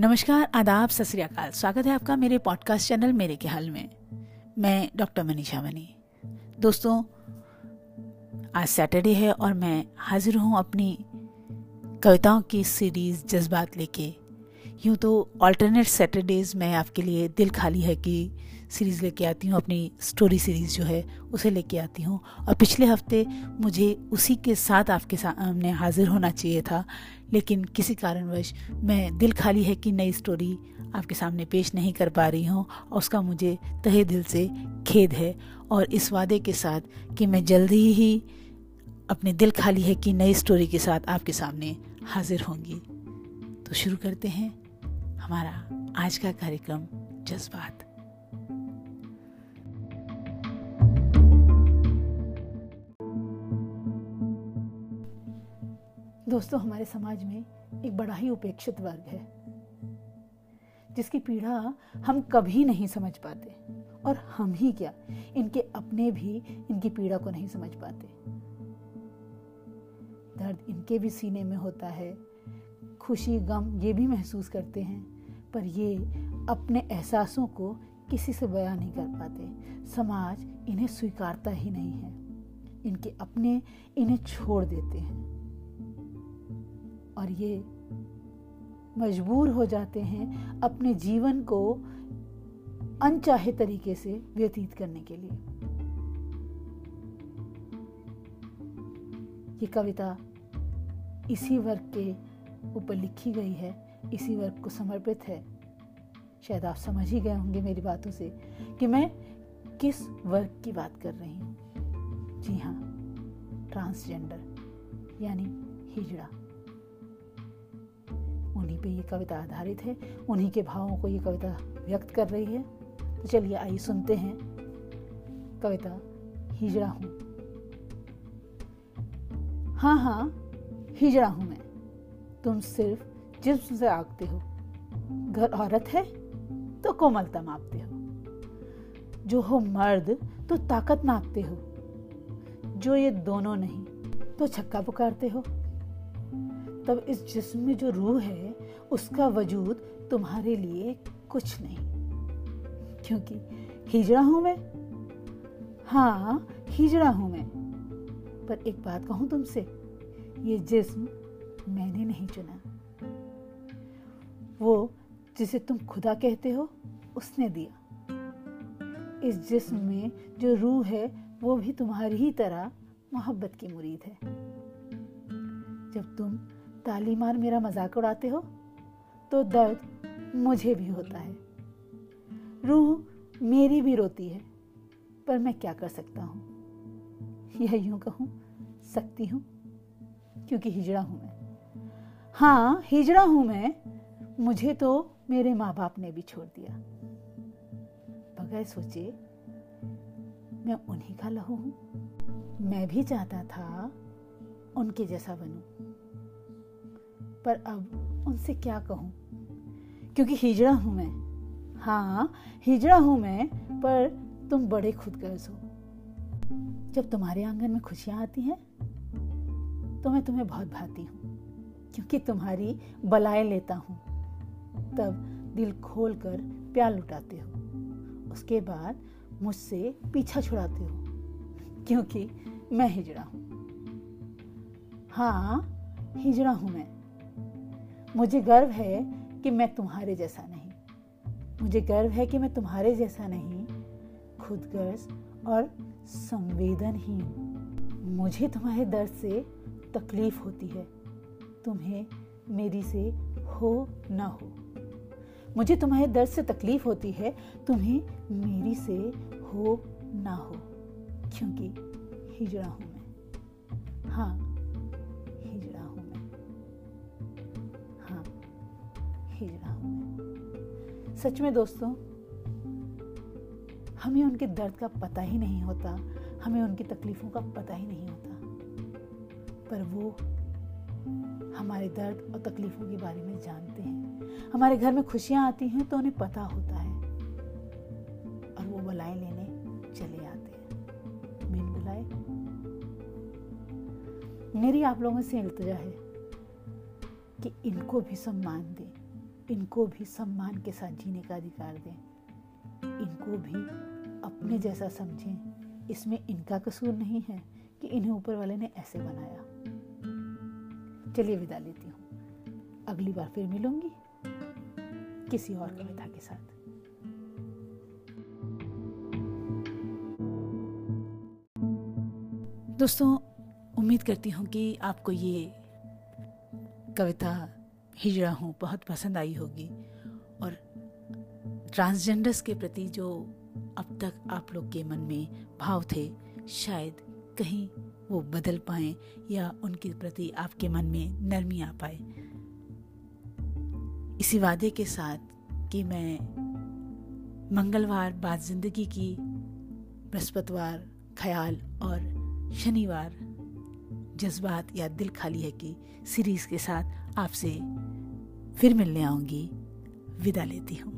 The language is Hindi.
नमस्कार, आदाब, सत स्वागत है आपका मेरे पॉडकास्ट चैनल मेरे के हाल में। मैं डॉक्टर मनीषा मनी। दोस्तों, आज सैटरडे है और मैं हाजिर हूँ अपनी कविताओं की सीरीज़ जज्बात लेके। यूँ तो ऑल्टरनेट सैटरडेज मैं आपके लिए दिल खाली है कि सीरीज़ लेके आती हूँ, अपनी स्टोरी सीरीज़ जो है, उसे लेके आती हूँ। और पिछले हफ़्ते मुझे उसी के साथ आपके सामने हाजिर होना चाहिए था, लेकिन किसी कारणवश मैं दिल खाली है कि नई स्टोरी आपके सामने पेश नहीं कर पा रही हूँ, और उसका मुझे तहे दिल से खेद है। और इस वादे के साथ कि मैं जल्दी ही अपने दिल खाली है कि नई स्टोरी के साथ आपके सामने हाजिर होंगी। तो शुरू करते हैं। हमारा आज का कार्यक्रम जज्बात। दोस्तों, हमारे समाज में एक बड़ा ही उपेक्षित वर्ग है, जिसकी पीड़ा हम कभी नहीं समझ पाते और हम ही क्या इनके अपने भी इनकी पीड़ा को नहीं समझ पाते। दर्द इनके भी सीने में होता है खुशी, गम ये भी महसूस करते हैं, पर ये अपने एहसासों को किसी से बयां नहीं कर पाते। समाज इन्हें स्वीकारता ही नहीं है। इनके अपने इन्हें छोड़ देते हैं। और ये मजबूर हो जाते हैं अपने जीवन को अनचाहे तरीके से व्यतीत करने के लिए। ये कविता इसी वर्ग के ऊपर लिखी गई है, इसी वर्ग को समर्पित है। शायद आप समझ ही गए होंगे मेरी बातों से कि मैं किस वर्ग की बात कर रही हूँ। जी हाँ ट्रांसजेंडर यानी हिजड़ा। उन्हीं पे ये कविता आधारित है, उन्हीं के भावों को ये कविता व्यक्त कर रही है। तो चलिए आइए सुनते हैं। कविता, हिजड़ा हूँ। हाँ हाँ हिजड़ा हूँ मैं। तुम सिर्फ़ जिस्म से आगते हो। घर औरत है तो कोमलता मापते हो। जो हो मर्द तो ताकत नापते हो। जो ये दोनों नहीं तो छक्का पुकारते हो। तब इस जिस्म में जो रूह है, उसका वजूद तुम्हारे लिए कुछ नहीं। क्योंकि हिजड़ा हूँ मैं। हाँ हिजड़ा हूँ मैं। पर एक बात कहूँ तुमसे, ये जिस्म मैंने नहीं चुना। वो जिसे तुम खुदा कहते हो, उसने दिया। इस जिस्म में जो रूह है, वो भी तुम्हारी ही तरह मोहब्बत की मुरीद है। जब तुम ताली मार मेरा मज़ाक उड़ाते हो तो दर्द मुझे भी होता है। रूह मेरी भी रोती है, पर मैं क्या कर सकता हूँ? यह यूँ कहूँ, सकती हूँ, क्योंकि हिजड़ा हूँ मैं। हाँ हिजड़ा हूँ मैं। मुझे तो मेरे माँ बाप ने भी छोड़ दिया। बगैर सोचे, मैं उन्हीं का लहू हूँ। मैं भी चाहता था उनके जैसा बनूं। पर अब उनसे क्या कहूँ? क्योंकि हिजड़ा हूँ मैं। हाँ हिजड़ा हूँ मैं, पर तुम बड़े खुदगर्ज हो। जब तुम्हारे आँगन में खुशियाँ आती हैं तो मैं तुम्हें बहुत भाती हूँ। क्योंकि तुम्हारी बलाए लेता हूँ। तब दिल खोल कर प्यार लुटाते हो। उसके बाद मुझसे पीछा छुड़ाते हो, क्योंकि मैं हिजड़ा हूँ। हाँ हिजड़ा हूँ मैं। मुझे गर्व है कि मैं तुम्हारे जैसा नहीं। मुझे गर्व है कि मैं तुम्हारे जैसा नहीं खुद गर्ज और संवेदनहीन। मुझे तुम्हारे दर्द से तकलीफ़ होती है। तुम्हें मेरी से हो ना हो। मुझे तुम्हारे दर्द से तकलीफ़ होती है, तुम्हें मेरी से हो ना हो, क्योंकि हिजड़ा हूँ मैं। हाँ हिजड़ा हूँ मैं। हाँ हिजड़ा हूँ मैं। सच में दोस्तों, हमें उनके दर्द का पता ही नहीं होता, हमें उनकी तकलीफों का पता ही नहीं होता, पर वो हमारे दर्द और तकलीफों के बारे में जानते हैं। हमारे घर में खुशियाँ आती हैं तो उन्हें पता होता है। और वो बुलाए लेने चले आते हैं। बिन बुलाए। मेरी आप लोगों से इल्तजा है कि इनको भी सम्मान दें, इनको भी सम्मान के साथ जीने का अधिकार दें। इनको भी अपने जैसा समझें। इसमें इनका कसूर नहीं है कि इन्हें ऊपर वाले ने ऐसे बनाया। चलिए विदा लेती हूँ। अगली बार फिर मिलूँगी किसी और कविता के साथ। दोस्तों, उम्मीद करती हूँ कि आपको ये कविता हिजड़ा हूँ, बहुत पसंद आई होगी। और ट्रांसजेंडर्स के प्रति जो अब तक आप लोग के मन में भाव थे, शायद कहीं वो बदल पाए या उनके प्रति आपके मन में नरमी आ पाए। इसी वादे के साथ कि मैं मंगलवार बाद ज़िंदगी की बृहस्पतिवार, ख्याल और शनिवार जज्बात या दिल खाली है की सीरीज़ के साथ आपसे फिर मिलने आऊँगी। विदा लेती हूँ।